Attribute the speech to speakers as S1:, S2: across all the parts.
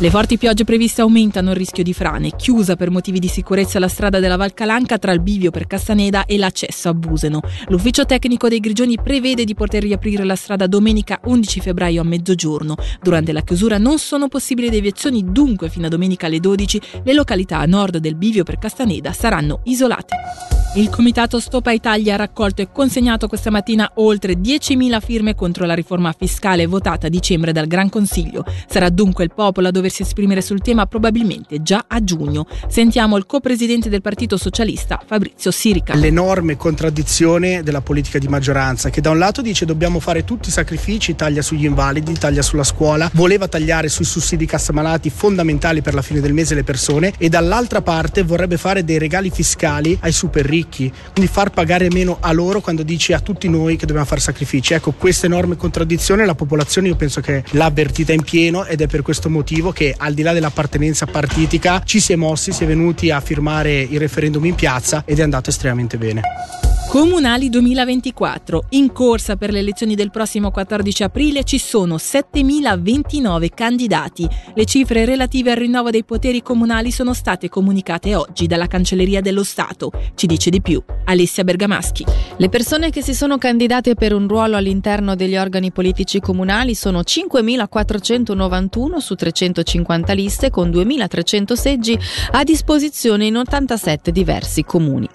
S1: Le forti piogge previste aumentano il rischio di frane. Chiusa per motivi di sicurezza la strada della Valcalanca tra il bivio per Castaneda e l'accesso a Buseno. L'ufficio tecnico dei Grigioni prevede di poter riaprire la strada domenica 11 febbraio a mezzogiorno. Durante la chiusura non sono possibili deviazioni, dunque fino a domenica alle 12 le località a nord del bivio per Castaneda saranno isolate. Il comitato Stopa Italia ha raccolto e consegnato questa mattina oltre 10.000 firme contro la riforma fiscale votata a dicembre dal Gran Consiglio. Sarà dunque il popolo a doversi esprimere sul tema probabilmente già a giugno. Sentiamo il co-presidente del Partito Socialista Fabrizio Sirica.
S2: L'enorme contraddizione della politica di maggioranza che da un lato dice dobbiamo fare tutti i sacrifici, taglia sugli invalidi, taglia sulla scuola, voleva tagliare sui sussidi cassamalati fondamentali per la fine del mese le persone e dall'altra parte vorrebbe fare dei regali fiscali ai super ricchi ricchi, quindi far pagare meno a loro quando dici a tutti noi che dobbiamo fare sacrifici. Ecco, questa enorme contraddizione la popolazione io penso che l'ha avvertita in pieno ed è per questo motivo che al di là dell'appartenenza partitica ci si è mossi, si è venuti a firmare il referendum in piazza ed è andato estremamente bene.
S1: Comunali 2024. In corsa per le elezioni del prossimo 14 aprile ci sono 7.029 candidati. Le cifre relative al rinnovo dei poteri comunali sono state comunicate oggi dalla Cancelleria dello Stato. Ci dice di più Alessia Bergamaschi.
S3: Le persone che si sono candidate per un ruolo all'interno degli organi politici comunali sono 5.491 su 350 liste con 2.300 seggi a disposizione in 87 diversi comuni.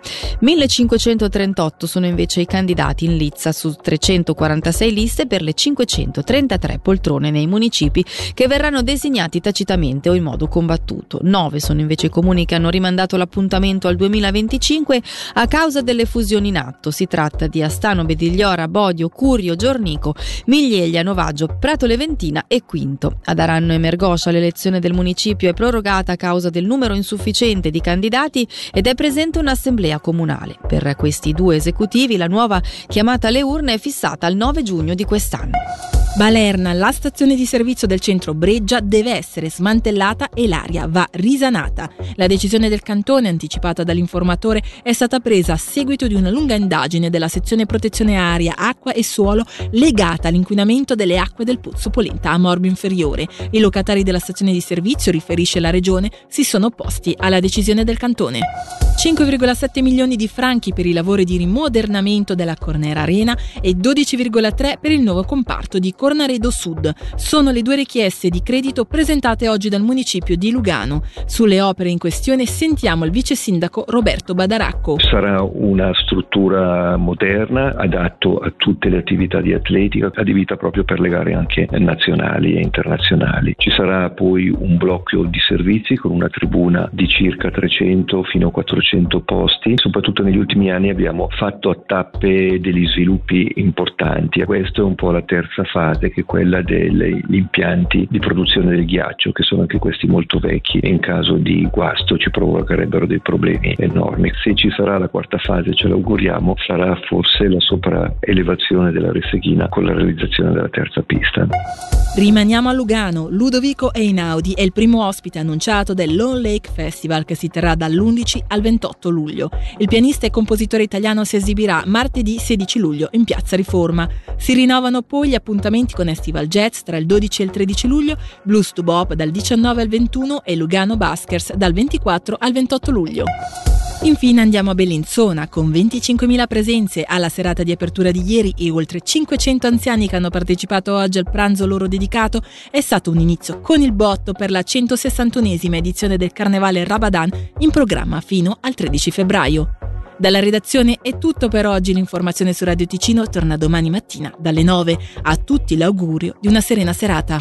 S3: 1.538 188 sono invece i candidati in lizza su 346 liste per le 533 poltrone nei municipi che verranno designati tacitamente o in modo combattuto. 9 sono invece i comuni che hanno rimandato l'appuntamento al 2025 a causa delle fusioni in atto. Si tratta di Astano, Bedigliora, Bodio, Curio, Giornico, Miglieglia, Novaggio, Prato Leventina e Quinto. Ad Aranno e Mergoscia l'elezione del municipio è prorogata a causa del numero insufficiente di candidati ed è presente un'assemblea comunale. Per questi due esecutivi, la nuova chiamata alle urne è fissata al 9 giugno di quest'anno.
S1: Balerna, la stazione di servizio del centro Breggia deve essere smantellata e l'aria va risanata. La decisione del cantone, anticipata dall'informatore, è stata presa a seguito di una lunga indagine della sezione protezione aria, acqua e suolo legata all'inquinamento delle acque del Pozzo Polenta a Morbo Inferiore. I locatari della stazione di servizio, riferisce la regione, si sono opposti alla decisione del cantone. 5,7 milioni di franchi per i lavori di rimodernamento della Cornera Arena e 12,3 per il nuovo comparto di Cornaredo Sud. Sono le due richieste di credito presentate oggi dal municipio di Lugano. Sulle opere in questione sentiamo il vice sindaco Roberto Badaracco.
S4: Sarà una struttura moderna, adatto a tutte le attività di atletica, adibita proprio per le gare anche nazionali e internazionali. Ci sarà poi un blocco di servizi con una tribuna di circa 300 fino a 400 posti. Soprattutto negli ultimi anni abbiamo fatto a tappe degli sviluppi importanti. Questa è un po' la terza fase fase che è quella degli impianti di produzione del ghiaccio che sono anche questi molto vecchi e in caso di guasto ci provocherebbero dei problemi enormi. Se ci sarà la quarta fase, ce l'auguriamo, sarà forse la sopraelevazione della Resseghina con la realizzazione della terza pista.
S1: Rimaniamo a Lugano. Ludovico Einaudi è il primo ospite annunciato del Lone Lake Festival che si terrà dall'11 al 28 luglio. Il pianista e compositore italiano si esibirà martedì 16 luglio in Piazza Riforma. Si rinnovano poi gli appuntamenti con Estival Jazz tra il 12 e il 13 luglio, Blues to Bob dal 19 al 21 e Lugano Baskers dal 24 al 28 luglio. Infine andiamo a Bellinzona con 25.000 presenze alla serata di apertura di ieri e oltre 500 anziani che hanno partecipato oggi al pranzo loro dedicato. È stato un inizio con il botto per la 161esima edizione del Carnevale Rabadan in programma fino al 13 febbraio. Dalla redazione è tutto per oggi, l'informazione su Radio Ticino torna domani mattina dalle 9. A tutti l'augurio di una serena serata.